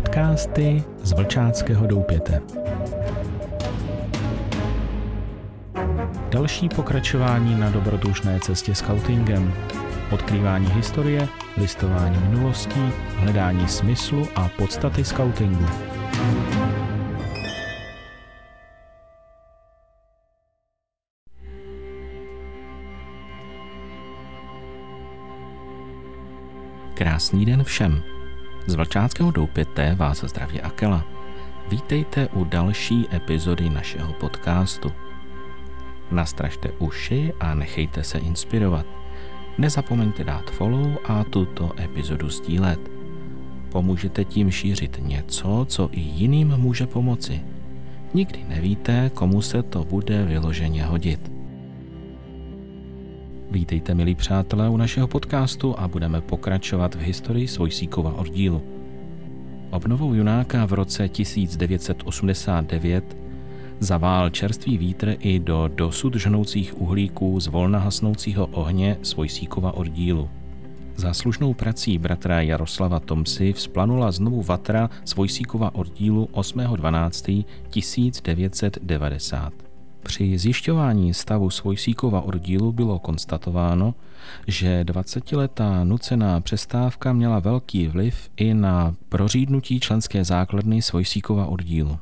Podcasty z Vlčáckého doupěte. Další pokračování na dobrodružné cestě scoutingem. Odkrývání historie, listování minulostí, hledání smyslu a podstaty scoutingu. Krásný den všem. Z Vlčáckého doupěte vás zdraví Akela. Vítejte u další epizody našeho podcastu. Nastražte uši a nechejte se inspirovat. Nezapomeňte dát follow a tuto epizodu sdílet. Pomůžete tím šířit něco, co i jiným může pomoci. Nikdy nevíte, komu se to bude vyloženě hodit. Vítejte, milí přátelé, u našeho podcastu a budeme pokračovat v historii Svojsíkova oddílu. Obnovou Junáka v roce 1989 zavál čerstvý vítr i do dosud žnoucích uhlíků z volna hasnoucího ohně Svojsíkova oddílu. Záslužnou prací bratra Jaroslava Tomsy vzplanula znovu vatra Svojsíkova oddílu 8.12.1990. Při zjišťování stavu Svojsíkova oddílu bylo konstatováno, že 20-letá nucená přestávka měla velký vliv i na prořídnutí členské základny Svojsíkova oddílu.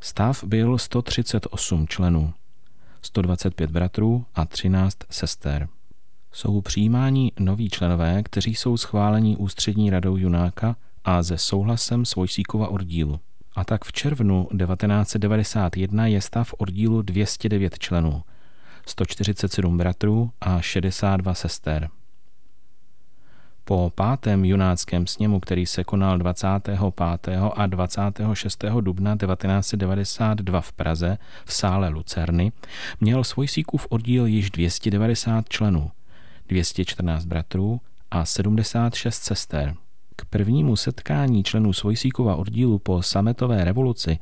Stav byl 138 členů, 125 bratrů a 13 sester. Jsou přijímáni noví členové, kteří jsou schváleni ústřední radou Junáka a se souhlasem Svojsíkova oddílu. A tak v červnu 1991 je stav oddílu 209 členů, 147 bratrů a 62 sester. Po pátém junáckém sněmu, který se konal 25. a 26. dubna 1992 v Praze v sále Lucerny, měl svůj síkův oddíl již 290 členů, 214 bratrů a 76 sester. K prvnímu setkání členů Svojsíkova oddílu po sametové revoluci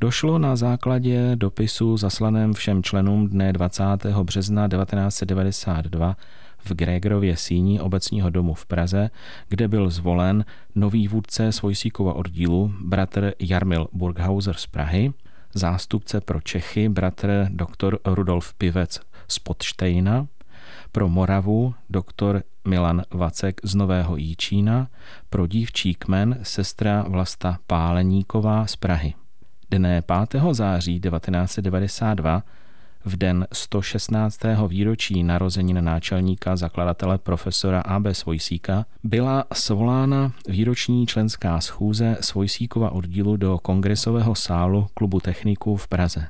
došlo na základě dopisu zaslaném všem členům dne 20. března 1992 v Grégorově síni obecního domu v Praze, kde byl zvolen nový vůdce Svojsíkova oddílu, bratr Jarmil Burghauser z Prahy, zástupce pro Čechy, bratr dr. Rudolf Pivec z Podštejna, pro Moravu doktor Milan Vacek z Nového Jíčína, pro dívčí kmen sestra Vlasta Páleníková z Prahy. Dne 5. září 1992 v den 116. výročí narozenin náčelníka zakladatele profesora A.B. Svojsíka byla svolána výroční členská schůze Svojsíkova oddílu do kongresového sálu klubu techniků v Praze.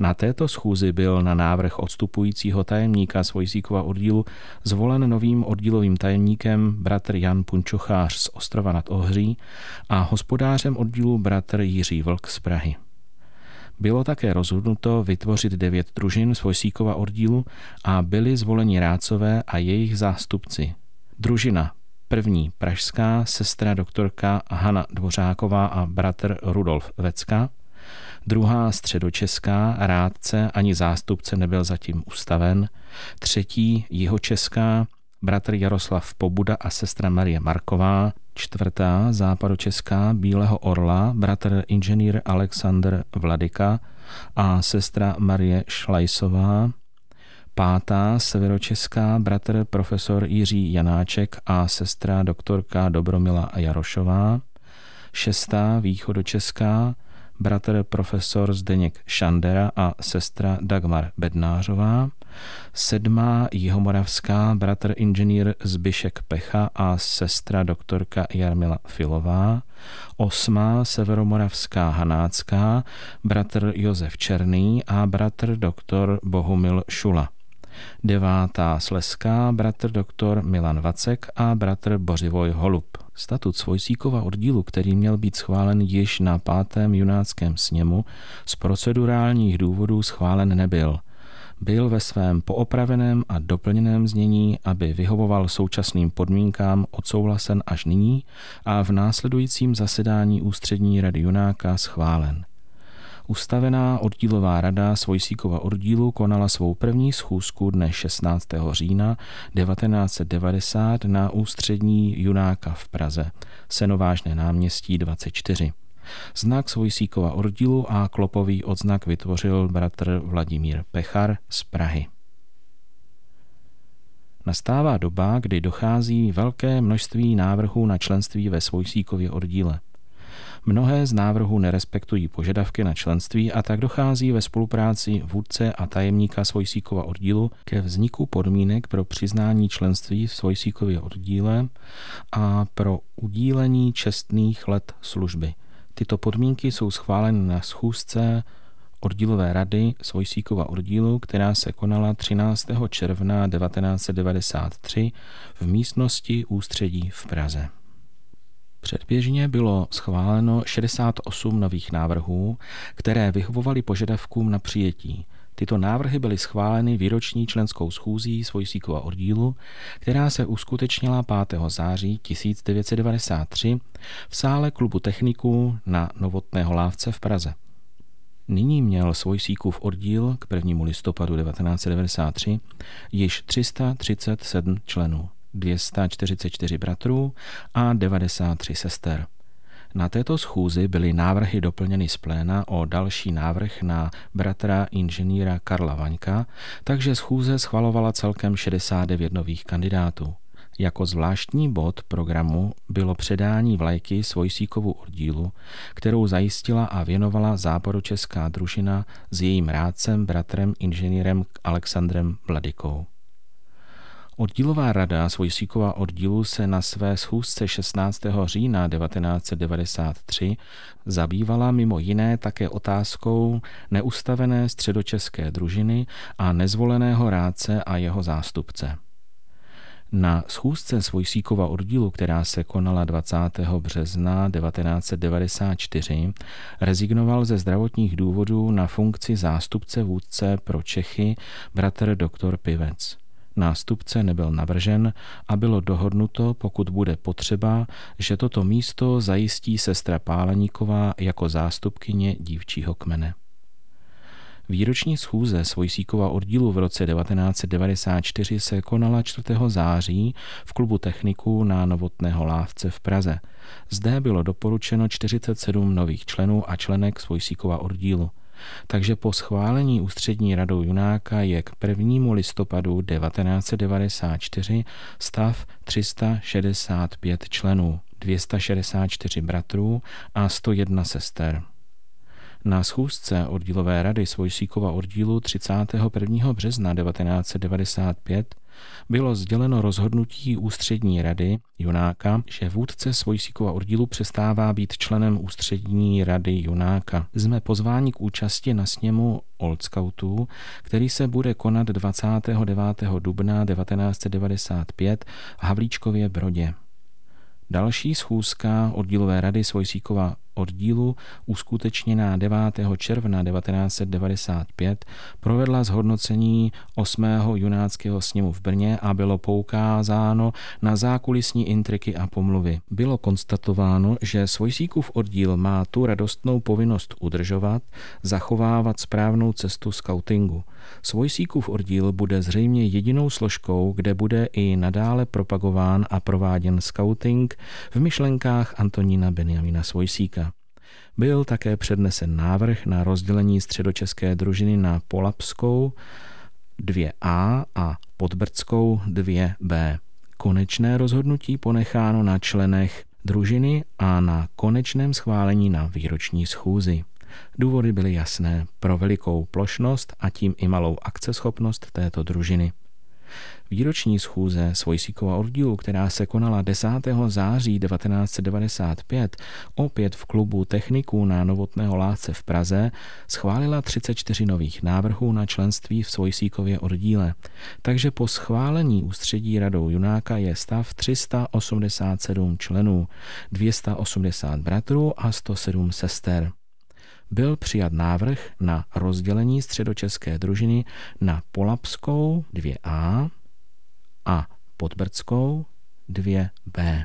Na této schůzi byl na návrh odstupujícího tajemníka Svojsíkova oddílu zvolen novým oddílovým tajemníkem bratr Jan Punčochář z Ostrova nad Ohří a hospodářem oddílu bratr Jiří Vlk z Prahy. Bylo také rozhodnuto vytvořit devět družin Svojsíkova oddílu a byli zvoleni rádcové a jejich zástupci. Družina první pražská sestra doktorka Hana Dvořáková a bratr Rudolf Vecka, druhá středočeská rádce ani zástupce nebyl zatím ustaven, třetí jihočeská bratr Jaroslav Pobuda a sestra Marie Marková, čtvrtá západočeská Bílého orla, bratr inženýr Alexander Vladika a sestra Marie Šlajsová, pátá severočeská bratr profesor Jiří Janáček a sestra doktorka Dobromila Jarošová, šestá východočeská bratr profesor Zdeněk Šandera a sestra Dagmar Bednářová, sedmá jihomoravská bratr inženýr Zbyšek Pecha a sestra doktorka Jarmila Filová, osmá severomoravská hanácká bratr Josef Černý a bratr doktor Bohumil Šula devátá Sleská, bratr doktor Milan Vacek a bratr Bořivoj Holub. Statut Svojsíkova oddílu, který měl být schválen již na pátém junáckém sněmu, z procedurálních důvodů schválen nebyl. Byl ve svém poopraveném a doplněném znění, aby vyhovoval současným podmínkám odsouhlasen až nyní a v následujícím zasedání ústřední rady Junáka schválen. Ustavená oddílová rada Svojsíkova oddílu konala svou první schůzku dne 16. října 1990 na ústřední Junáka v Praze, Senovážné náměstí 24. Znak Svojsíkova oddílu a klopový odznak vytvořil bratr Vladimír Pechar z Prahy. Nastává doba, kdy dochází velké množství návrhů na členství ve Svojsíkově oddíle. Mnohé z návrhů nerespektují požadavky na členství a tak dochází ve spolupráci vůdce a tajemníka Svojsíkova oddílu ke vzniku podmínek pro přiznání členství v Svojsíkově oddíle a pro udílení čestných let služby. Tyto podmínky jsou schváleny na schůzce oddílové rady Svojsíkova oddílu, která se konala 13. června 1993 v místnosti Ústředí v Praze. Předběžně bylo schváleno 68 nových návrhů, které vyhovovaly požadavkům na přijetí. Tyto návrhy byly schváleny výroční členskou schůzí Svojsíkova oddílu, která se uskutečnila 5. září 1993 v sále klubu techniků na Novotného lávce v Praze. Nyní měl Svojsíkův oddíl k 1. listopadu 1993 již 337 členů. 244 bratrů a 93 sester. Na této schůzi byly návrhy doplněny z pléna o další návrh na bratra inženýra Karla Vaňka, takže schůze schvalovala celkem 69 nových kandidátů. Jako zvláštní bod programu bylo předání vlajky Svojsíkovu oddílu, kterou zajistila a věnovala záporočeská družina s jejím rádcem, bratrem inženýrem Alexandrem Vladikou. Oddílová rada Svojsíkova oddílu se na své schůzce 16. října 1993 zabývala mimo jiné také otázkou neustavené středočeské družiny a nezvoleného rádce a jeho zástupce. Na schůzce Svojsíkova oddílu, která se konala 20. března 1994, rezignoval ze zdravotních důvodů na funkci zástupce vůdce pro Čechy bratr doktor Pivec. Nástupce nebyl navržen a bylo dohodnuto, pokud bude potřeba, že toto místo zajistí sestra Páleníková jako zástupkyně dívčího kmene. Výroční schůze Svojsíkova oddílu v roce 1994 se konala 4. září v klubu techniků na Novotného lávce v Praze. Zde bylo doporučeno 47 nových členů a členek Svojsíkova oddílu takže po schválení ústřední radou Junáka je k 1. listopadu 1994 stav 365 členů, 264 bratrů a 101 sester. Na schůzce oddílové rady Svojsíkova oddílu 31. března 1995 bylo sděleno rozhodnutí ústřední rady Junáka, že vůdce Svojsíkova oddílu přestává být členem ústřední rady Junáka. Jsme pozváni k účasti na sněmu Old Scoutů, který se bude konat 29. dubna 1995 v Havlíčkově Brodě. Další schůzka oddílové rady Svojsíkova oddílu uskutečněná 9. června 1995 provedla zhodnocení 8. junáckého sněmu v Brně a bylo poukázáno na zákulisní intriky a pomluvy. Bylo konstatováno, že Svojsíkův oddíl má tu radostnou povinnost udržovat, zachovávat správnou cestu skautingu. Svojsíkův oddíl bude zřejmě jedinou složkou, kde bude i nadále propagován a prováděn skauting v myšlenkách Antonína Benjamina Svojsíka. Byl také přednesen návrh na rozdělení středočeské družiny na Polapskou 2A a Podbrdskou 2B. Konečné rozhodnutí ponecháno na členech družiny a na konečném schválení na výroční schůzi. Důvody byly jasné pro velikou plošnost a tím i malou akceschopnost této družiny. Výroční schůze Svojsíkova oddílu, která se konala 10. září 1995, opět v klubu techniků na Novotného látce v Praze, schválila 34 nových návrhů na členství v Svojsíkově oddíle. Takže po schválení ústředí radou Junáka je stav 387 členů, 280 bratrů a 107 sester byl přijat návrh na rozdělení středočeské družiny na Polapskou 2A a Podbrdskou 2B.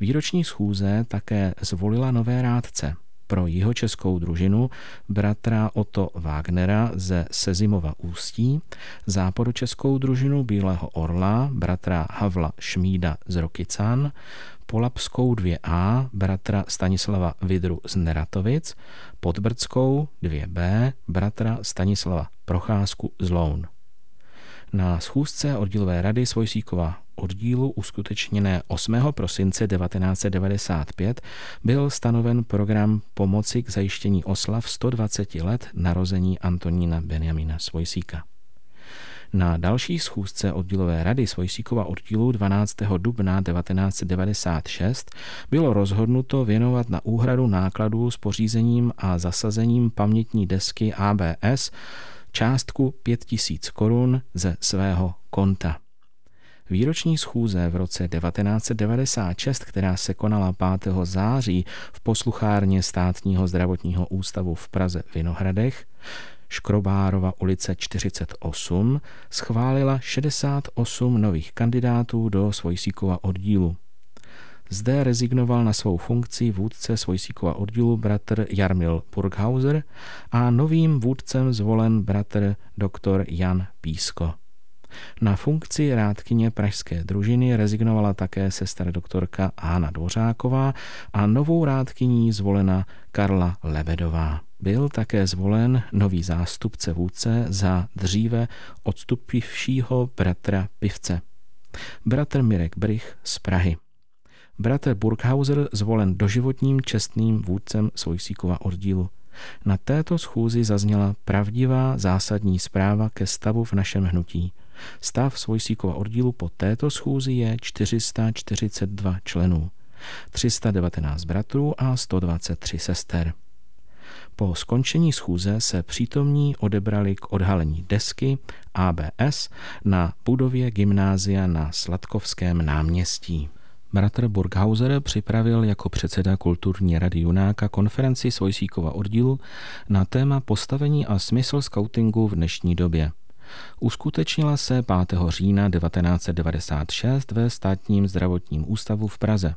Výroční schůze také zvolila nové rádce. Pro jihočeskou družinu bratra Otto Wagnera ze Sezimova Ústí, západočeskou družinu Bílého orla bratra Havla Šmída z Rokycan, Polapskou 2A bratra Stanislava Vidru z Neratovic, Podbrdskou 2B bratra Stanislava Procházku z Loun. Na schůzce oddílové rady Svojsíkova oddílu uskutečněné 8. prosince 1995 byl stanoven program pomoci k zajištění oslav 120 let narození Antonína Benjamina Svojsíka. Na další schůzce oddílové rady Svojsíkova oddílu 12. dubna 1996 bylo rozhodnuto věnovat na úhradu nákladů s pořízením a zasazením pamětní desky ABS částku 5000 korun ze svého konta. Výroční schůze v roce 1996, která se konala 5. září v posluchárně státního zdravotního ústavu v Praze Vinohradech, Škrobárova ulice 48, schválila 68 nových kandidátů do Svojsíkova oddílu. Zde rezignoval na svou funkci vůdce Svojsíkova oddílu bratr Jarmil Burghauser a novým vůdcem zvolen bratr doktor Jan Písko. Na funkci rádkyně pražské družiny rezignovala také sestra doktorka Hána Dvořáková a novou rádkyní zvolena Karla Lebedová. Byl také zvolen nový zástupce vůdce za dříve odstupivšího bratra Pivce. Bratr Mirek Brich z Prahy. Bratr Burghauser zvolen doživotním čestným vůdcem Svojsíkova oddílu. Na této schůzi zazněla pravdivá zásadní zpráva ke stavu v našem hnutí. Stav Svojsíkova oddílu po této schůzi je 442 členů, 319 bratrů a 123 sester. Po skončení schůze se přítomní odebrali k odhalení desky ABS na budově gymnázia na Sladkovském náměstí. Bratr Burghauser připravil jako předseda kulturní rady Junáka konferenci Svojsíkova oddílu na téma postavení a smysl skautingu v dnešní době. Uskutečnila se 5. října 1996 ve státním zdravotním ústavu v Praze.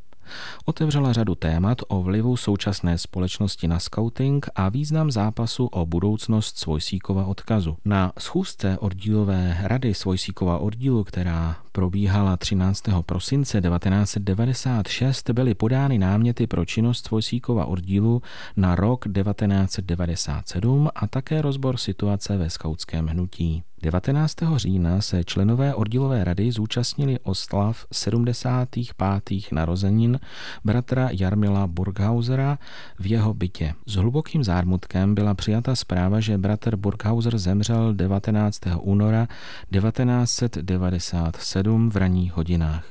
Otevřela řadu témat o vlivu současné společnosti na scouting a význam zápasu o budoucnost Svojsíkova odkazu. Na schůzce oddílové rady Svojsíkova oddílu, která probíhala 13. prosince 1996, byly podány náměty pro činnost Svojsíkova oddílu na rok 1997 a také rozbor situace ve skautském hnutí. 19. října se členové oddílové rady zúčastnili oslav 75. narozenin bratra Jarmila Burghausera v jeho bytě. S hlubokým zármutkem byla přijata zpráva, že bratr Burghauser zemřel 19. února 1997 v ranních hodinách.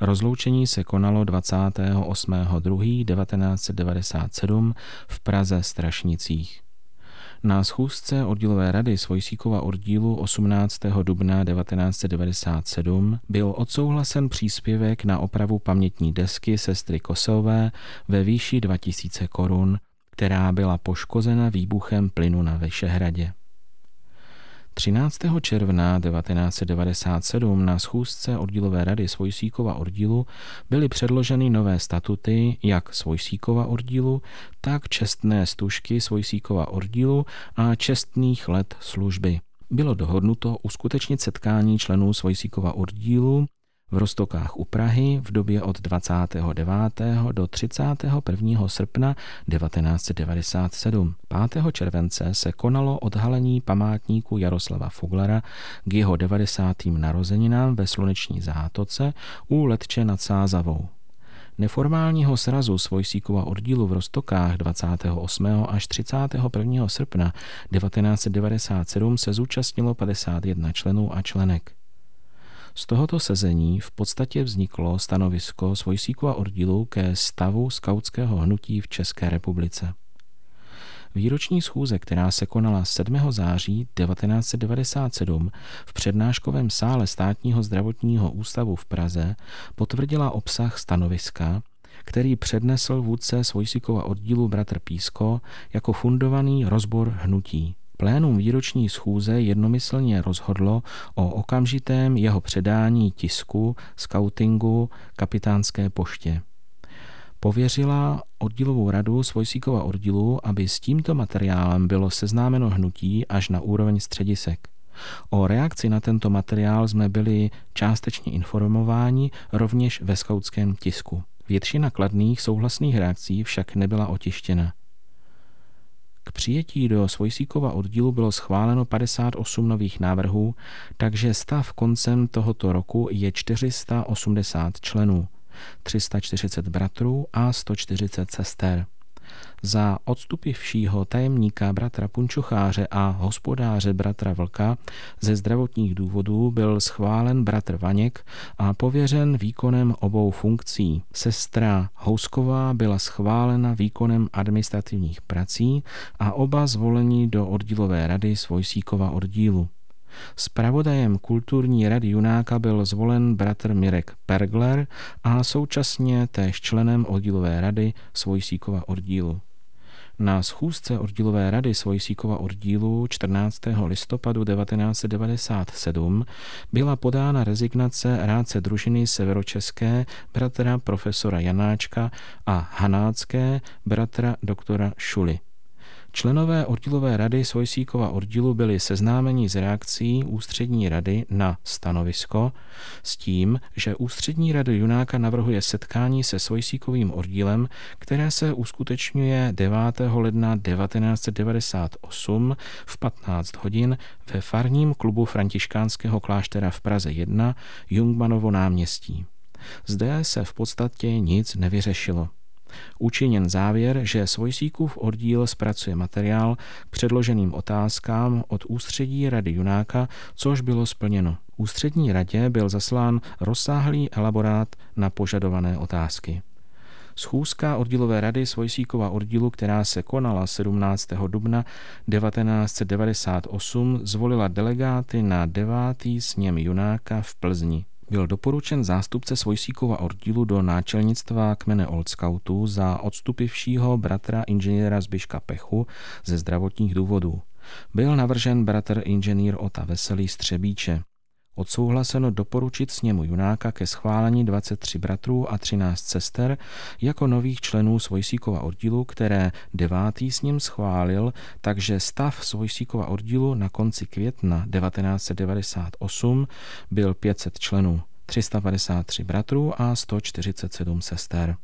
Rozloučení se konalo 28.2.1997 v Praze Strašnicích. Na schůzce oddílové rady Svojsíkova oddílu 18. dubna 1997 byl odsouhlasen příspěvek na opravu pamětní desky sestry Kosové ve výši 2000 korun, která byla poškozena výbuchem plynu na Vešehradě. 13. června 1997 na schůzce oddílové rady Svojsíkova oddílu byly předloženy nové statuty jak Svojsíkova oddílu, tak čestné stužky Svojsíkova oddílu a čestných let služby. Bylo dohodnuto uskutečnit setkání členů Svojsíkova oddílu v Rostokách u Prahy v době od 29. do 31. srpna 1997. 5. července se konalo odhalení památníku Jaroslava Fuglera k jeho 90. narozeninám ve Sluneční zátoce u Letče nad Sázavou. Neformálního srazu Svojsíkova oddílu v Rostokách 28. až 31. srpna 1997 se zúčastnilo 51 členů a členek. Z tohoto sezení v podstatě vzniklo stanovisko Svojsíkova oddílu ke stavu skautského hnutí v České republice. Výroční schůze, která se konala 7. září 1997 v přednáškovém sále státního zdravotního ústavu v Praze, potvrdila obsah stanoviska, který přednesl vůdce Svojsíkova oddílu bratr Písko jako fundovaný rozbor hnutí. Plénum výroční schůze jednomyslně rozhodlo o okamžitém jeho předání tisku, skautingu, kapitánské poště. pověřila oddílovou radu Svojsíkova oddílu, aby s tímto materiálem bylo seznámeno hnutí až na úroveň středisek. O reakci na tento materiál jsme byli částečně informováni rovněž ve skautském tisku. Většina kladných souhlasných reakcí však nebyla otištěna. K přijetí do Svojsíkova oddílu bylo schváleno 58 nových návrhů, takže stav koncem tohoto roku je 480 členů, 340 bratrů a 140 sester. Za odstupy všího tajemníka bratra Punčocháře a hospodáře bratra Vlka ze zdravotních důvodů byl schválen bratr Vaněk a pověřen výkonem obou funkcí. Sestra Housková byla schválena výkonem administrativních prací a oba zvolení do oddílové rady Svojsíkova oddílu. Spravodajem kulturní rady Junáka byl zvolen bratr Mirek Pergler a současně též členem oddílové rady Svojsíkova oddílu. Na schůzce oddílové rady Svojsíkova oddílu 14. listopadu 1997 byla podána rezignace rádce družiny severočeské bratra profesora Janáčka a Hanácké bratra doktora Šuly. Členové oddílové rady Svojsíkova oddílu byli seznámeni s reakcí ústřední rady na stanovisko s tím, že ústřední rada Junáka navrhuje setkání se Svojsíkovým oddílem, které se uskutečňuje 9. ledna 1998 v 15 hodin ve farním klubu františkánského kláštera v Praze 1 Jungmanovo náměstí. Zde se v podstatě nic nevyřešilo. Učiněn závěr, že Svojsíkův oddíl zpracuje materiál k předloženým otázkám od ústředí Rady Junáka, což bylo splněno. Ústřední radě byl zaslán rozsáhlý elaborát na požadované otázky. Schůzka oddílové rady Svojsíkova oddílu, která se konala 17. dubna 1998, zvolila delegáty na devátý sněm Junáka v Plzni byl doporučen zástupce Svojsíkova oddílu do náčelnictva kmene Old Scoutů za odstupivšího bratra inženýra Zbyška Pechu ze zdravotních důvodů. Byl navržen bratr inženýr Ota Veselý z Třebíče. Odsouhlaseno doporučit sněmu Junáka ke schválení 23 bratrů a 13 sester jako nových členů Svojsíkova oddílu, které devátý sněm schválil, takže stav Svojsíkova oddílu na konci května 1998 byl 500 členů, 353 bratrů a 147 sester.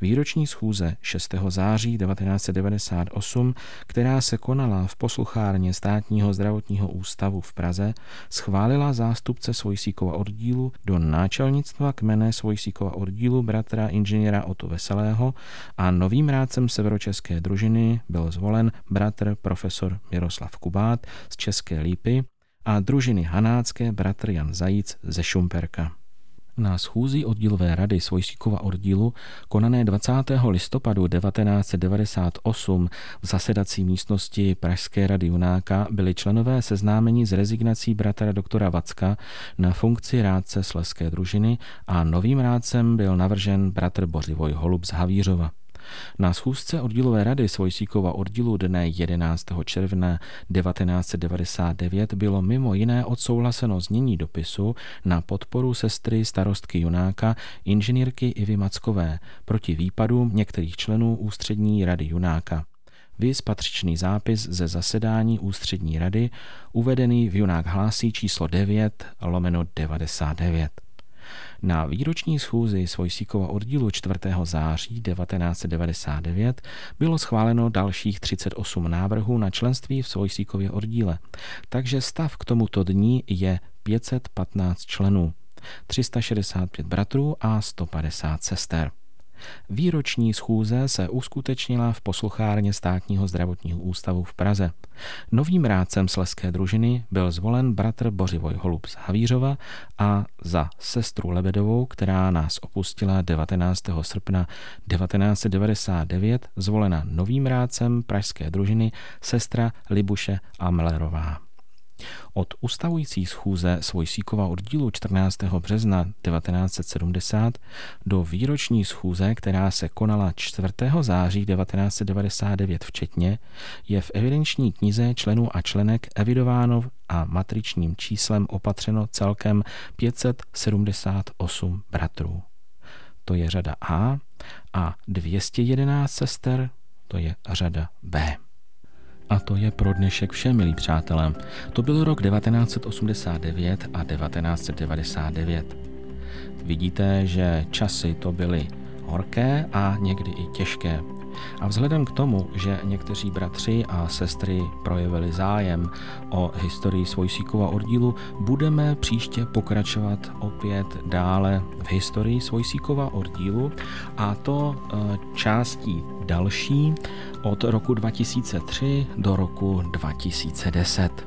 Výroční schůze 6. září 1998, která se konala v posluchárně státního zdravotního ústavu v Praze, schválila zástupce Svojsíkova oddílu do náčelnictva kmene Svojsíkova oddílu bratra inženýra Otu Veselého a novým rádcem severočeské družiny byl zvolen bratr profesor Miroslav Kubát z České Lípy a družiny Hanácké bratr Jan Zajíc ze Šumperka. Na schůzi oddílové rady Svojsíkova oddílu, konané 20. listopadu 1998 v zasedací místnosti Pražské rady Junáka, byli členové seznámeni s rezignací bratra doktora Vacka na funkci rádce Sleské družiny a novým rádcem byl navržen bratr Bořivoj Holub z Havířova. Na schůzce oddílové rady Svojsíkova oddílu dne 11. června 1999 bylo mimo jiné odsouhlaseno znění dopisu na podporu sestry starostky Junáka inženýrky Ivy Mackové proti výpadům některých členů ústřední rady Junáka. Vys patřičný zápis ze zasedání ústřední rady, uvedený v Junák hlásí číslo 9 lomeno 99. Na výroční schůzi Svojsíkova oddílu 4. září 1999 bylo schváleno dalších 38 návrhů na členství v Svojsíkově oddíle, takže stav k tomuto dní je 515 členů, 365 bratrů a 150 sester. Výroční schůze se uskutečnila v posluchárně státního zdravotního ústavu v Praze. Novým rádcem sleské družiny byl zvolen bratr Bořivoj Holub z Havířova a za sestru Lebedovou, která nás opustila 19. srpna 1999, zvolena novým rádcem pražské družiny sestra Libuše Amlerová. Od ustavující schůze Svojsíkova oddílu 14. března 1970 do výroční schůze, která se konala 4. září 1999 včetně, je v evidenční knize členů a členek evidováno a matričním číslem opatřeno celkem 578 bratrů. to je řada A, a 211 sester, to je řada B. A to je pro dnešek vše, milí přátelé. To byl rok 1989 a 1999. Vidíte, že časy to byly horké a někdy i těžké. A vzhledem k tomu, že někteří bratři a sestry projevili zájem o historii Svojsíkova oddílu, budeme příště pokračovat opět dále v historii Svojsíkova oddílu a to e, částí další od roku 2003 do roku 2010.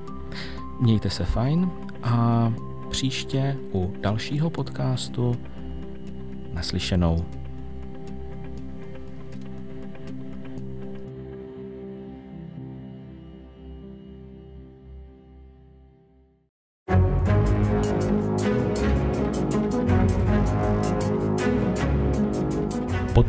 Mějte se fajn a příště u dalšího podcastu naslyšenou.